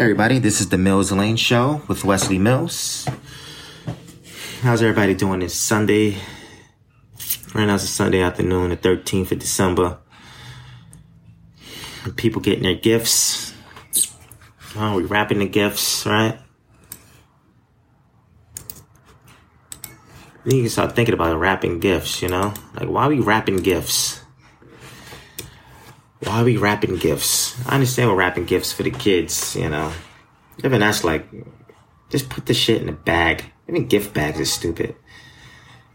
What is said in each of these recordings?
everybody, this is the Mills Lane Show with Wesley Mills. How's everybody doing this Sunday? Right now it's a Sunday afternoon, the 13th of December. People getting their gifts. Oh, we wrapping the gifts, right? Then you can start thinking about wrapping gifts, you know? Like, why are we wrapping gifts? Why are we wrapping gifts? I understand we're wrapping gifts for the kids, you know? Even that's like, just put the shit in a bag. Even gift bags is stupid.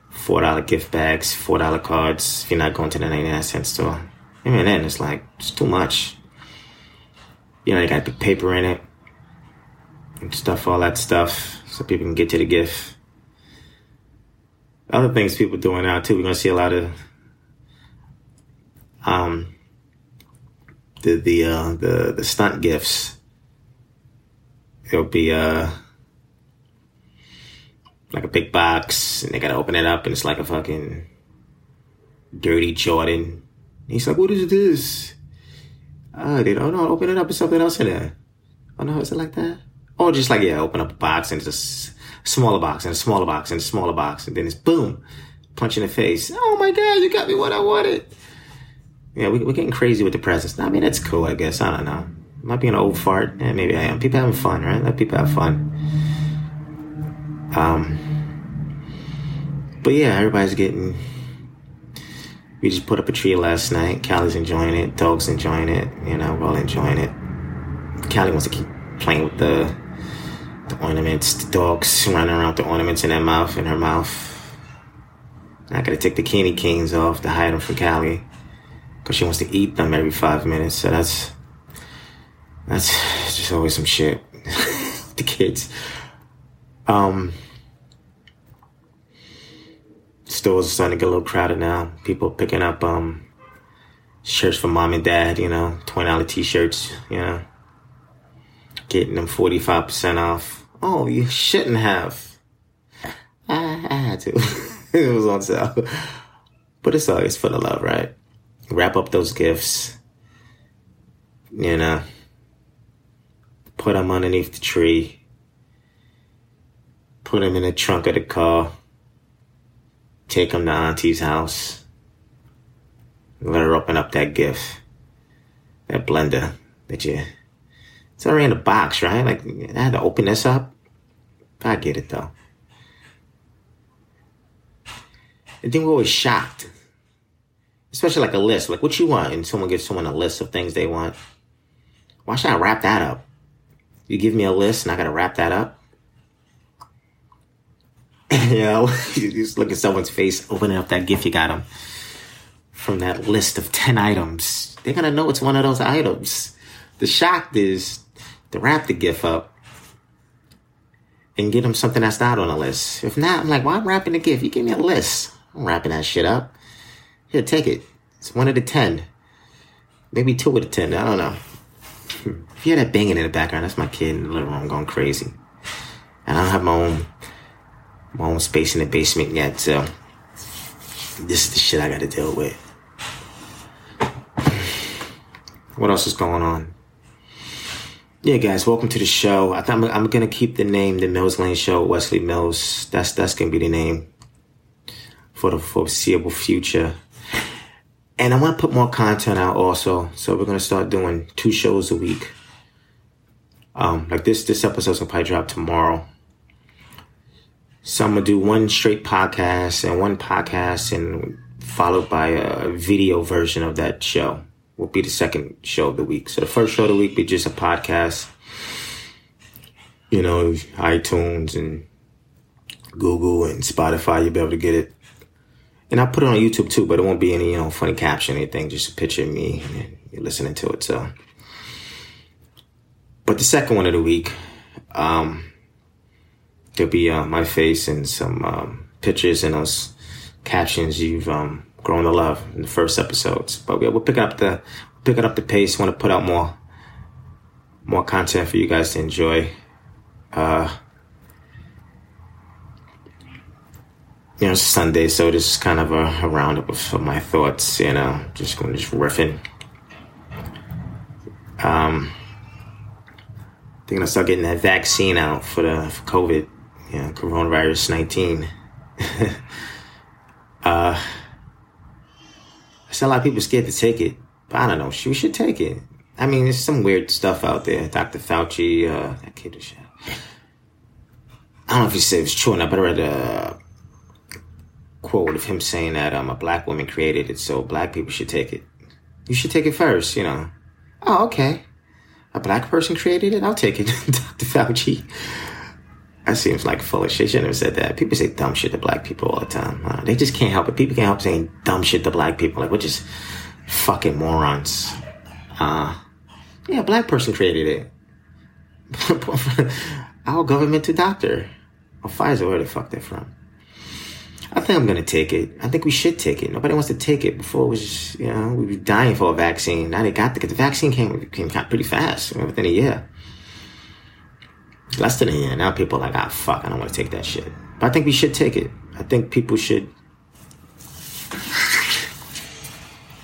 Four dollar gift bags, four dollar cards. If you're not going to the ninety nine cent store, even then it's like it's too much. You know, you got put paper in it and stuff, all that stuff, so people can get to the gift. Other things people doing now too. We're gonna see a lot of um the the uh, the the stunt gifts. It'll be uh like a big box, and they gotta open it up, and it's like a fucking dirty Jordan. He's like, "What is this?" Oh, dude, oh no, open it up. There's something else in there. Oh no, is it like that? Oh, just like yeah, open up a box and it's a smaller box and a smaller box and a smaller box, and then it's boom, punch in the face. Oh my god, you got me what I wanted. Yeah, we, are getting crazy with the presents. I mean, that's cool, I guess. I don't know. Might be an old fart. Yeah, maybe I am. People having fun, right? Let people have fun. Um, but yeah, everybody's getting. We just put up a tree last night. Callie's enjoying it. Dog's enjoying it. You know, we're all enjoying it. Callie wants to keep playing with the the ornaments. The dogs running around the ornaments in their mouth, in her mouth. I gotta take the candy canes off to hide them from Callie because she wants to eat them every five minutes. So that's that's just always some shit. the kids. Um, stores are starting to get a little crowded now. People picking up um shirts for mom and dad. You know, twenty dollar t-shirts. You know, getting them forty five percent off. Oh, you shouldn't have. I, I had to. it was on sale. But it's always for the love, right? Wrap up those gifts, you uh, know, put them underneath the tree, put them in the trunk of the car, take them to Auntie's house, let her open up that gift, that blender that you. It's already in the box, right? Like I had to open this up. I get it though. I think we were shocked especially like a list, like what you want, and someone gives someone a list of things they want. Why should I wrap that up? You give me a list and I gotta wrap that up. you know, you just look at someone's face, opening up that gift you got them from that list of 10 items. They're gonna know it's one of those items. The shock is to wrap the gift up and get them something that's not on the list. If not, I'm like, why well, I'm wrapping the gift? You give me a list. I'm wrapping that shit up. Here, take it. It's one out of ten. Maybe two out of ten. I don't know. If you hear that banging in the background, that's my kid in the living room going crazy. And I don't have my own my own space in the basement yet, so this is the shit I gotta deal with. What else is going on? Yeah, guys, welcome to the show. I I'm, I'm gonna keep the name the Mills Lane Show, Wesley Mills. That's that's gonna be the name for the foreseeable future. And I want to put more content out also. So we're going to start doing two shows a week. Um, like this, this episode's gonna probably drop tomorrow. So I'm gonna do one straight podcast and one podcast and followed by a video version of that show will be the second show of the week. So the first show of the week be just a podcast. You know, iTunes and Google and Spotify, you'll be able to get it and I'll put it on YouTube too, but it won't be any, you know, funny caption anything, just a picture of me and you're listening to it. So, but the second one of the week, um, there'll be uh, my face and some um, pictures and those captions you've um, grown to love in the first episodes. But we'll pick up the picking up the pace. Want to put out more more content for you guys to enjoy. Uh, you know, Sunday, so this is kind of a, a roundup of, my thoughts, you know, just going just riffing. Um, they're gonna start getting that vaccine out for the for COVID, you know, coronavirus nineteen. uh, I see a lot of people scared to take it, but I don't know. We should take it. I mean, there's some weird stuff out there. Dr. Fauci, uh, that kid is. I don't know if he said it was true or not, but I read a quote of him saying that um, a black woman created it, so black people should take it. You should take it first, you know. Oh, okay. A black person created it? I'll take it, Dr. Fauci. That seems like full of shit. Shouldn't have said that. People say dumb shit to black people all the time. Uh, they just can't help it. People can't help saying dumb shit to black people. Like, we're just fucking morons. Uh, yeah, black person created it. Our government to doctor. Or Pfizer, where the fuck they're from. I think I'm gonna take it. I think we should take it. Nobody wants to take it. Before it was you know, we were dying for a vaccine. Now they got the, the vaccine came came pretty fast, within a year. Less than a year. Now people are like, ah, fuck, I don't want to take that shit. But I think we should take it. I think people should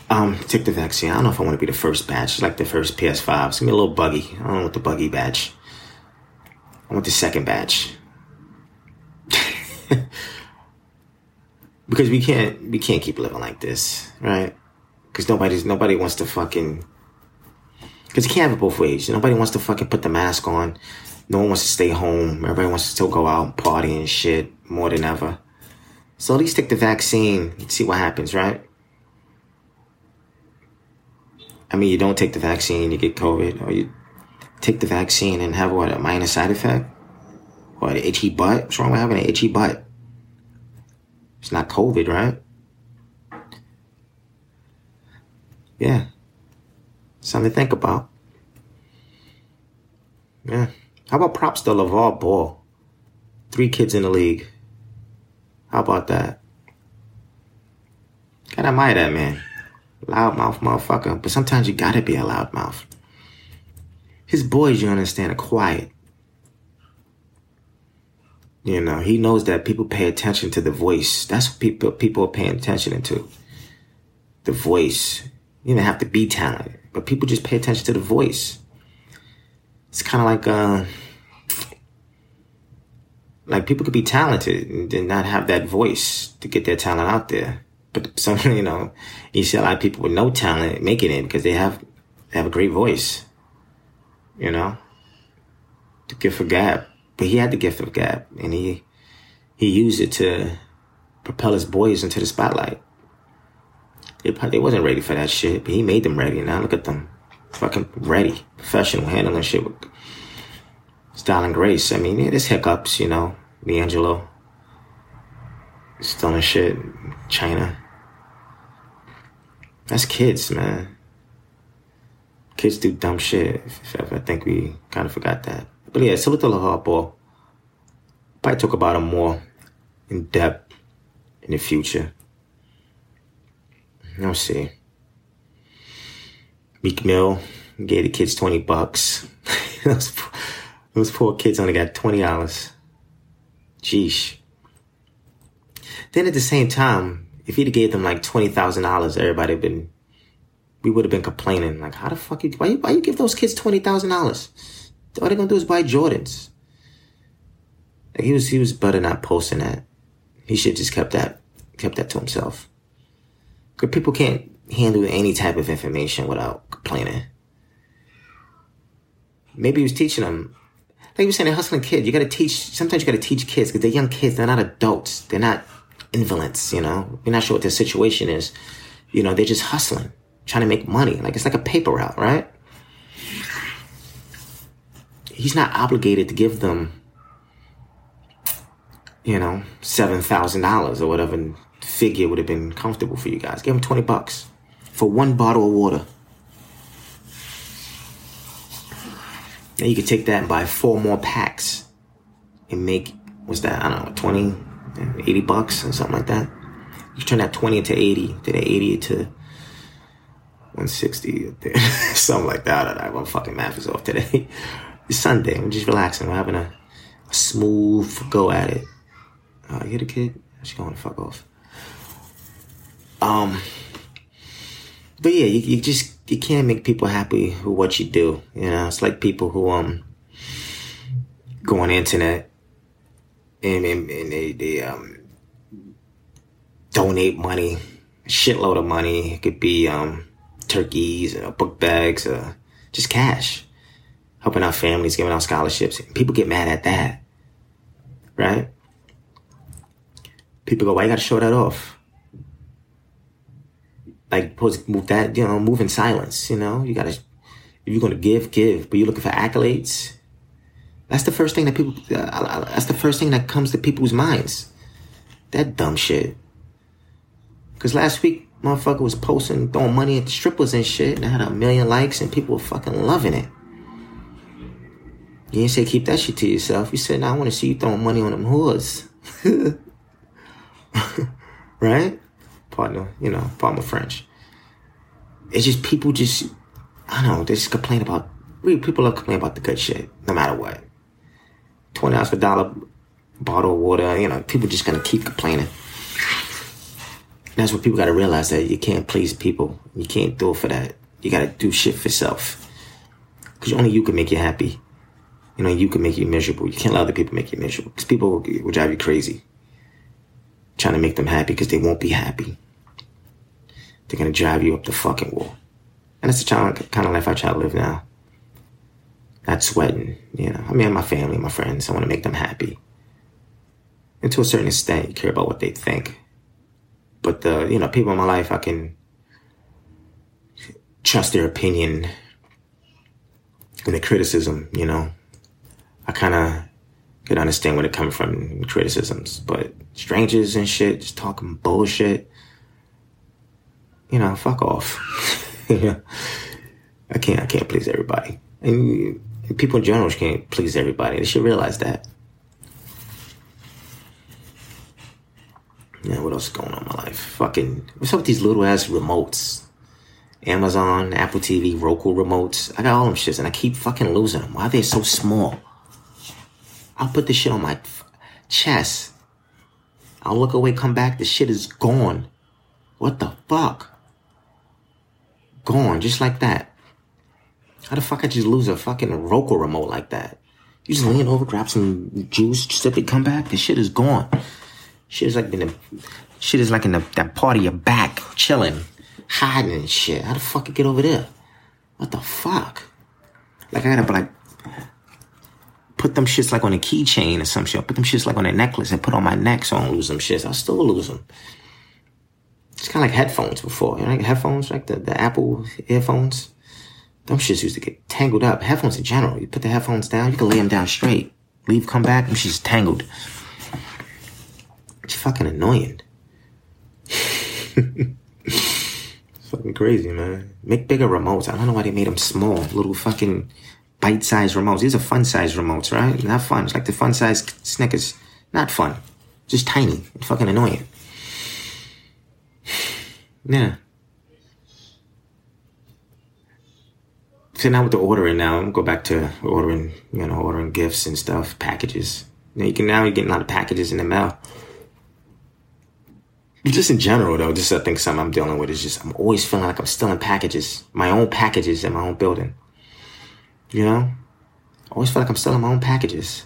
um, take the vaccine. I don't know if I want to be the first batch, it's like the first PS5. It's gonna be a little buggy. I don't want the buggy batch. I want the second batch. because we can't we can't keep living like this, right? Because nobody's nobody wants to fucking because you can't have it both ways. Nobody wants to fucking put the mask on. No one wants to stay home. Everybody wants to still go out and party and shit more than ever. So at least take the vaccine and see what happens, right? I mean, you don't take the vaccine, you get COVID, or you take the vaccine and have what a minor side effect, or an itchy butt. What's wrong with having an itchy butt? It's not COVID, right? Yeah. Something to think about. Yeah. How about props to LaVar Ball? Three kids in the league. How about that? Gotta admire that man. Loudmouth motherfucker. But sometimes you gotta be a loudmouth. His boys, you understand, are quiet. You know, he knows that people pay attention to the voice. That's what people people are paying attention to. The voice. You don't have to be talented, but people just pay attention to the voice. It's kind of like uh, like people could be talented and not have that voice to get their talent out there. But some, you know, you see a lot of people with no talent making it because they have they have a great voice. You know, the gift for gab. But he had the gift of gab, and he he used it to propel his boys into the spotlight. They wasn't ready for that shit, but he made them ready. Now look at them, fucking ready, professional, handling shit with style and grace. I mean, yeah, there's hiccups, you know. LiAngelo, stealing shit, China. That's kids, man. Kids do dumb shit. If I think we kind of forgot that. But yeah, salute to LaVar Ball. Probably talk about him more in depth in the future. Let's see. Meek Mill gave the kids 20 bucks. those, poor, those poor kids only got $20. Jeesh. Then at the same time, if he'd gave them like $20,000, everybody been, we would have been complaining. Like, how the fuck you, why why you give those kids $20,000? All they're gonna do is buy Jordans. Like he was he was better not posting that. He should just kept that kept that to himself. Cause people can't handle any type of information without complaining. Maybe he was teaching them. Like he was saying, a hustling kid. You gotta teach. Sometimes you gotta teach kids because they're young kids. They're not adults. They're not invalids. You know, you're not sure what their situation is. You know, they're just hustling, trying to make money. Like it's like a paper route, right? He's not obligated to give them, you know, seven thousand dollars or whatever figure would have been comfortable for you guys. Give him twenty bucks for one bottle of water. Now you could take that and buy four more packs and make what's that? I don't know, 20, 80 bucks or something like that. You turn that 20 into 80, then 80 to 160, something like that. I don't know. My fucking math is off today. It's Sunday. I'm just relaxing. We're having a, a smooth go at it. Uh, you the kid? She going to fuck off. Um, but yeah, you, you just you can't make people happy with what you do. You know, it's like people who um go on the internet and, and, and they, they um, donate money, a shitload of money. It could be um, turkeys, uh, book bags, uh, just cash, helping out families, giving out scholarships. People get mad at that, right? People go, why you gotta show that off? Like, move that, you know, move in silence, you know? You gotta, if you're gonna give, give, but you're looking for accolades. That's the first thing that people, uh, that's the first thing that comes to people's minds. That dumb shit. Cause last week, motherfucker was posting, throwing money at strippers and shit, and I had a million likes, and people were fucking loving it. You didn't say keep that shit to yourself. You said, now I want to see you throwing money on them whores. right? Partner, you know, partner French. It's just people just, I don't know, they just complain about, really, people love complaining about the good shit, no matter what. 20 ounce for dollar bottle of water, you know, people just gonna keep complaining. That's what people gotta realize that you can't please people. You can't do it for that. You gotta do shit for yourself. Cause only you can make you happy. You know, you can make you miserable. You can't let other people make you miserable. Cause people will, will drive you crazy trying to make them happy because they won't be happy. They're gonna drive you up the fucking wall. And that's the kind of life I try to live now. Not sweating, you know. I mean, my family, my friends, I want to make them happy. And to a certain extent, you care about what they think. But the, you know, people in my life, I can trust their opinion and the criticism, you know. I kind of could understand where they're coming from criticisms, but strangers and shit, just talking bullshit. You know, fuck off. I can't, I can't please everybody. And, and people in general can't please everybody. They should realize that. Yeah, what else is going on in my life? Fucking, what's up with these little ass remotes? Amazon, Apple TV, Roku remotes. I got all them shits and I keep fucking losing them. Why are they so small? I'll put this shit on my chest I'll look away, come back, the shit is gone. What the fuck? Gone, just like that. How the fuck I just lose a fucking Roku remote like that? You just lean over, grab some juice, simply come back, the shit is gone. Shit is like in the, shit is like in the, that part of your back, chilling, hiding and shit. How the fuck I get over there? What the fuck? Like I gotta like them shits like on a keychain or some shit. I put them shits like on a necklace and put on my neck so I don't lose them shits. I still lose them. It's kind of like headphones before. You know, like headphones, like the, the Apple earphones. Them shits used to get tangled up. Headphones in general. You put the headphones down, you can lay them down straight. Leave, come back, and she's tangled. It's fucking annoying. fucking crazy, man. Make bigger remotes. I don't know why they made them small. Little fucking bite-sized remotes. These are fun-sized remotes, right? Not fun. It's like the fun-sized Snickers. Not fun. Just tiny and fucking annoying. Yeah. So now with the ordering now, I'm go back to ordering, you know, ordering gifts and stuff, packages. Know, you can now you're getting a lot of packages in the mail. Just in general though, just I think something I'm dealing with is just I'm always feeling like I'm still in packages, my own packages in my own building. You know? I always feel like I'm selling my own packages.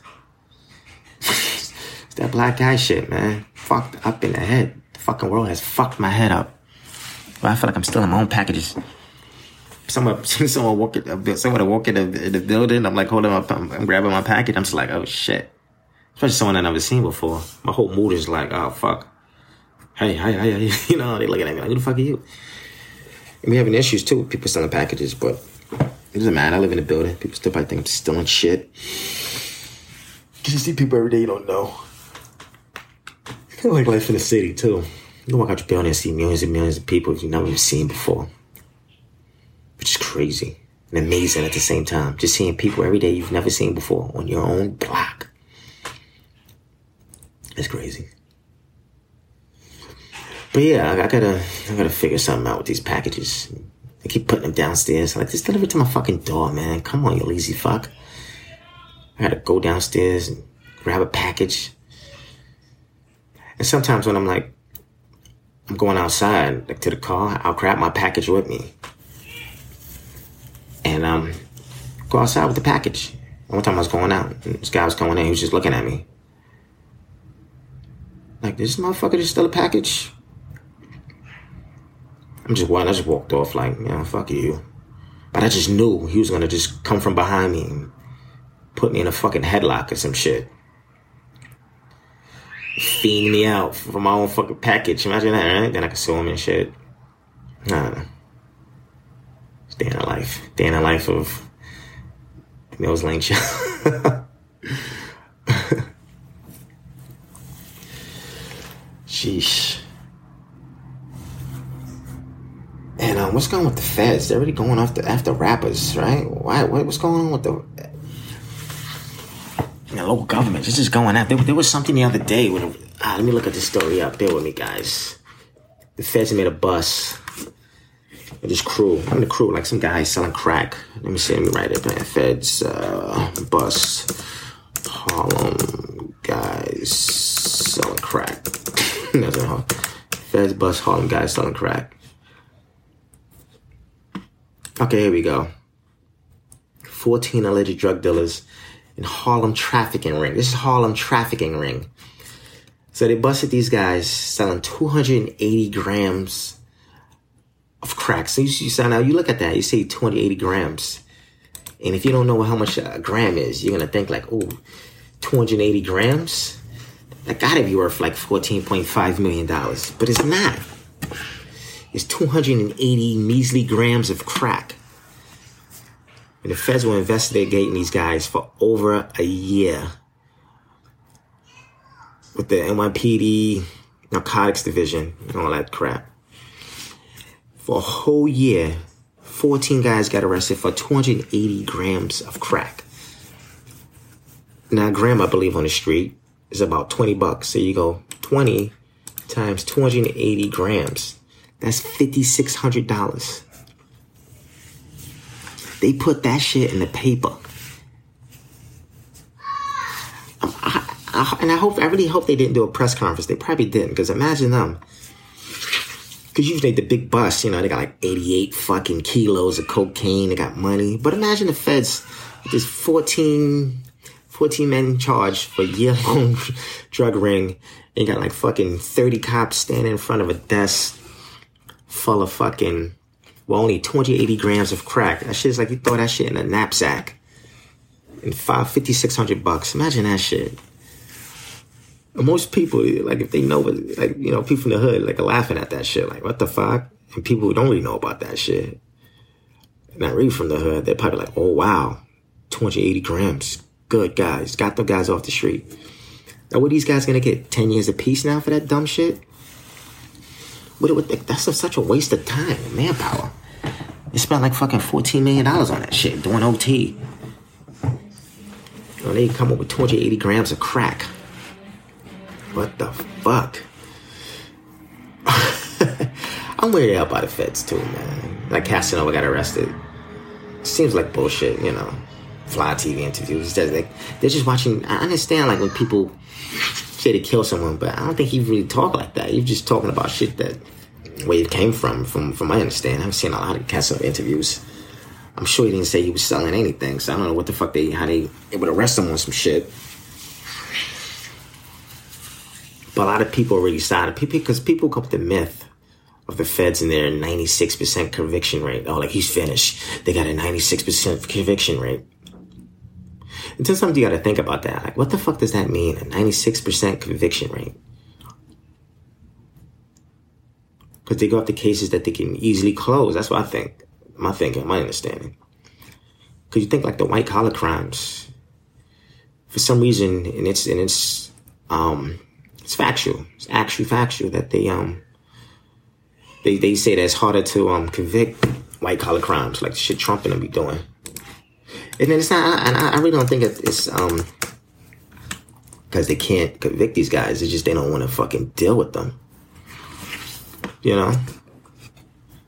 it's that black guy shit, man. Fucked up in the head. The fucking world has fucked my head up. But I feel like I'm still in my own packages. Someone, someone walk in, someone walk in the, in the building. I'm like holding up, I'm, I'm grabbing my package. I'm just like, oh shit. Especially someone I've never seen before. My whole mood is like, oh fuck. Hey, hey, hey, hey. You know, they looking at me like, who the fuck are you? And we having issues too with people selling packages, but it doesn't matter. I live in a building. People still probably think I'm stealing shit. Cause you see people every day you don't know. It's kind of like life in the city too. You can walk out your building and see millions and millions of people you've never even seen before. Which is crazy and amazing at the same time. Just seeing people every day you've never seen before on your own block. It's crazy. But yeah, I, I gotta, I gotta figure something out with these packages. I keep putting them downstairs. I'm like, just deliver it to my fucking door, man. Come on, you lazy fuck. I had to go downstairs and grab a package. And sometimes when I'm like, I'm going outside, like to the car, I'll grab my package with me. And um, go outside with the package. One time I was going out, this guy was coming in, he was just looking at me. Like, this motherfucker just steal a package? I'm just walking, I just walked off like, know, fuck you. But I just knew he was gonna just come from behind me and put me in a fucking headlock or some shit. Feed me out for my own fucking package. Imagine that, right? Then I could sue him and shit. Nah. It's day in the life. Day in the life of Mills Lane Show. Sheesh. And um, what's going on with the feds? They're already going after after rappers, right? Why? What, what's going on with the the local government? This is going out. There, there was something the other day when. Ah, let me look at this story up. Bear with me, guys. The feds made a bus with this crew. I'm the crew, like some guy selling crack. Let me see. Let me write it. Man. Feds uh, bus Harlem guys selling crack. Feds bus Harlem guys selling crack. Okay, here we go. 14 alleged drug dealers in Harlem trafficking ring. This is Harlem trafficking ring. So they busted these guys selling 280 grams of crack. So you, you now you look at that, you say 280 grams. And if you don't know how much a gram is, you're gonna think like, oh, 280 grams? That gotta be worth like $14.5 million. But it's not is 280 measly grams of crack. And the feds were investigating these guys for over a year with the NYPD narcotics division and all that crap. For a whole year, 14 guys got arrested for 280 grams of crack. Now, a gram, I believe, on the street is about 20 bucks. So you go 20 times 280 grams. That's $5,600. They put that shit in the paper. Um, I, I, and I hope, I really hope they didn't do a press conference. They probably didn't, because imagine them. Because usually the big bus, you know, they got like 88 fucking kilos of cocaine, they got money. But imagine the feds with this 14, 14 men charged for year long drug ring. And got like fucking 30 cops standing in front of a desk full of fucking, well, only 280 grams of crack. That shit is like you throw that shit in a knapsack. And five, 5,600 bucks. Imagine that shit. most people, like, if they know, like, you know, people from the hood, like, are laughing at that shit. Like, what the fuck? And people who don't really know about that shit, not really from the hood, they're probably like, oh, wow, 280 grams. Good guys. Got the guys off the street. Now, what are these guys gonna get? 10 years apiece now for that dumb shit? What, what, that's such a waste of time and manpower. They spent like fucking $14 million on that shit doing OT. And oh, they come up with 280 grams of crack. What the fuck? I'm weirded out by the feds too, man. Like Casanova got arrested. Seems like bullshit, you know. Fly TV interviews. They're, like, they're just watching. I understand, like, when people to kill someone, but I don't think he really talk like that. He's just talking about shit that where it came from, from from my understanding. I've seen a lot of Casanova interviews. I'm sure he didn't say he was selling anything, so I don't know what the fuck they how they able to arrest him on some shit. But a lot of people already started people because people come up with the myth of the feds and their 96% conviction rate. Oh, like he's finished. They got a 96% conviction rate. Until something you got to think about that. Like, what the fuck does that mean? A 96% conviction rate. Because they go after cases that they can easily close. That's what I think. My thinking, my understanding. Because you think like the white collar crimes, for some reason, and it's and it's um it's factual. It's actually factual that they um they they say that it's harder to um convict white collar crimes like shit Trump and them be doing. And then it's not, and I, really don't think it's um because they can't convict these guys. It's just they don't want to fucking deal with them. You know,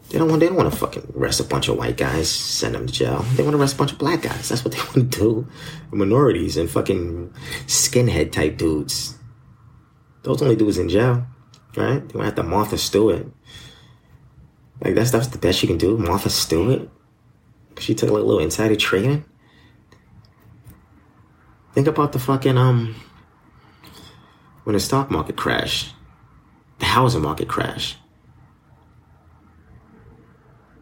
they don't want they don't want to fucking arrest a bunch of white guys, send them to jail. They want to arrest a bunch of black guys. That's what they want to do. Minorities and fucking skinhead type dudes. Those only dudes in jail, right? They want to have to Martha Stewart. Like that's that's the best you can do, Martha Stewart. She took a little insider trading. Think about the fucking um when the stock market crashed, the housing market crashed.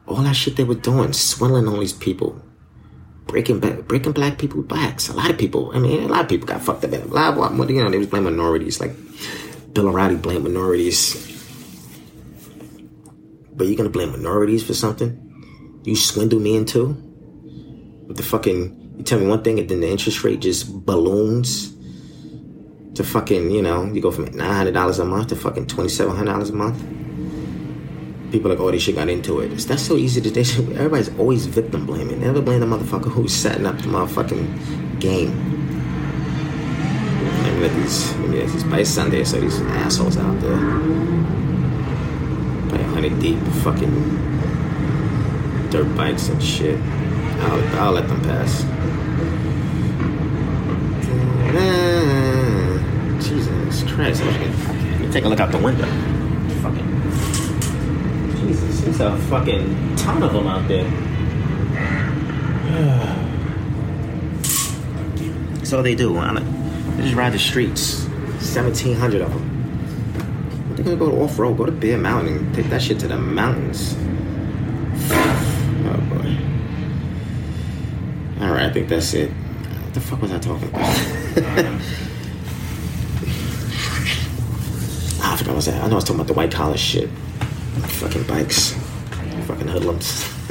All that shit they were doing, swindling all these people, breaking back, breaking black people backs. A lot of people. I mean, a lot of people got fucked up. A lot of, you know, they was blaming minorities. Like Bill O'Reilly blamed minorities. But you're gonna blame minorities for something? You swindle me into? With the fucking, you tell me one thing and then the interest rate just balloons to fucking, you know, you go from $900 a month to fucking $2,700 a month. People are like, oh, they should got into it. That's so easy to, should, everybody's always victim blaming. Never blame the motherfucker who's setting up the motherfucking game. Maybe let these, maybe let these by Sunday, so these assholes out there. Play 100 deep fucking dirt bikes and shit. I'll, I'll let them pass. Jesus Christ. Let me take a look out the window. Fucking. Jesus, there's a fucking ton of them out there. That's all they do. They just ride the streets. 1,700 of them. They're gonna go off road, go to Bear Mountain, and take that shit to the mountains. All right, I think that's it. What the fuck was I talking about? oh, I forgot what I was that. I know I was talking about the white collar shit. Fucking bikes. Fucking hoodlums.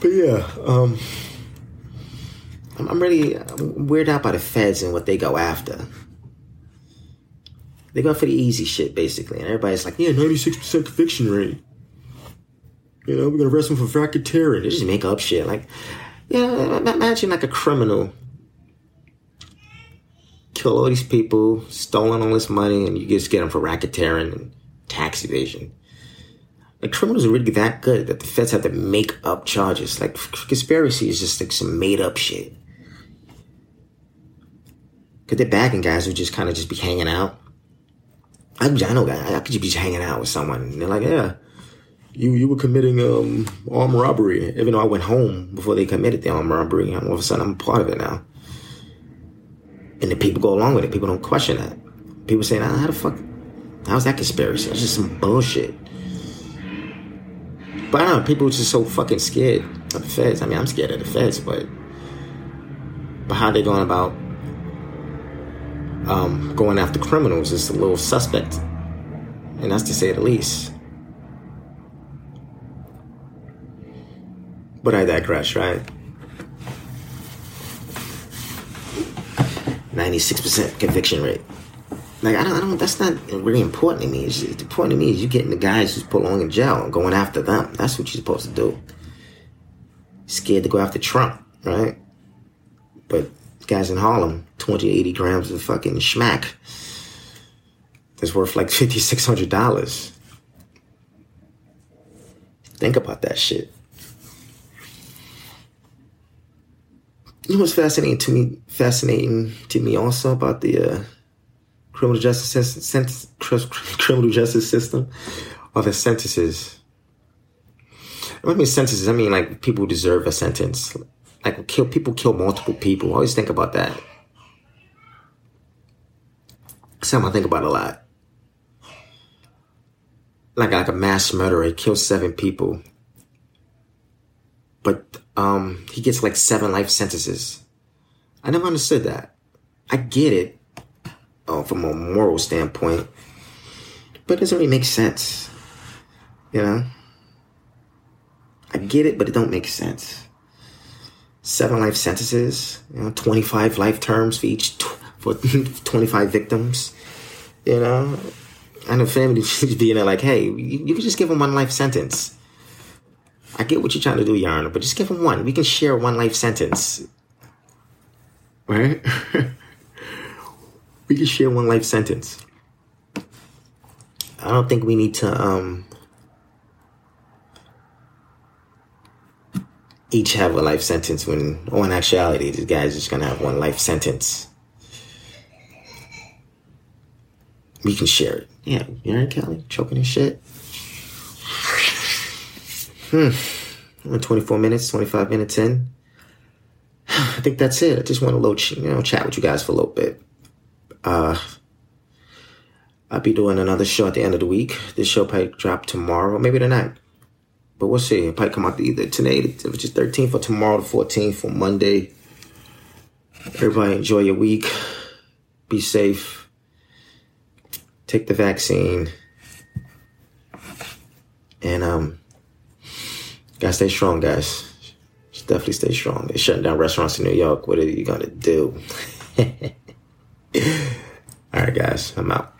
but yeah, um, I'm, I'm really weirded out by the feds and what they go after. They go for the easy shit, basically. And everybody's like, yeah, 96% conviction rate. You know, we're gonna arrest him for racketeering. They just make up shit. Like, you know, imagine like a criminal kill all these people, stolen all this money, and you just get them for racketeering and tax evasion. Like criminals are really that good that the feds have to make up charges. Like conspiracy is just like some made up shit. Cause they're bagging guys who just kind of just be hanging out. I, I know that I could just be hanging out with someone. And they're like, yeah, you you were committing um armed robbery. Even though I went home before they committed the armed robbery, all of a sudden I'm part of it now. And the people go along with it. People don't question that. People saying, ah, how the fuck? How's that conspiracy? It's just some bullshit. But I don't know, people are just so fucking scared of the feds. I mean, I'm scared of the feds, but but how they going about um, going after criminals is a little suspect, and that's to say the least. But I digress, right? 96% conviction rate. Like, I don't, I don't, that's not really important to me. It's, it's important to me is you getting the guys who's put long in jail and going after them. That's what you're supposed to do. Scared to go after Trump, right? But guys in Harlem, 280 grams of fucking schmack that's worth like $5,600. Think about that shit. Know what's fascinating to me? Fascinating to me also about the uh, criminal justice system, criminal justice system, are the sentences. I mean sentences, I mean like people deserve a sentence. Like kill people kill multiple people. I always think about that. Something I think about a lot. Like like a mass murderer kills seven people, but um, he gets like seven life sentences. I never understood that. I get it uh, from a moral standpoint, but it doesn't really make sense. You know? I get it, but it don't make sense. Seven life sentences, you know, 25 life terms for each, for 25 victims, you know? And the family should be in there like, hey, you, you can just give them one life sentence I get what you're trying to do, Yarn, but just give him one. We can share one life sentence. Right? we can share one life sentence. I don't think we need to um each have a life sentence when or in actuality these guys just gonna have one life sentence. We can share it. Yeah, you know, Kelly? Choking and shit. Hmm. 24 minutes, 25 minutes in. I think that's it. I just want a little, you know, chat with you guys for a little bit. Uh, I'll be doing another show at the end of the week. This show probably drop tomorrow, maybe tonight. But we'll see. It'll probably come out either today, which is 13th, or tomorrow, the 14th, or Monday. Everybody enjoy your week. Be safe. Take the vaccine. And um gotta stay strong, guys. Definitely stay strong. They're shutting down restaurants in New York. What are you gonna do? All right, guys. I'm out.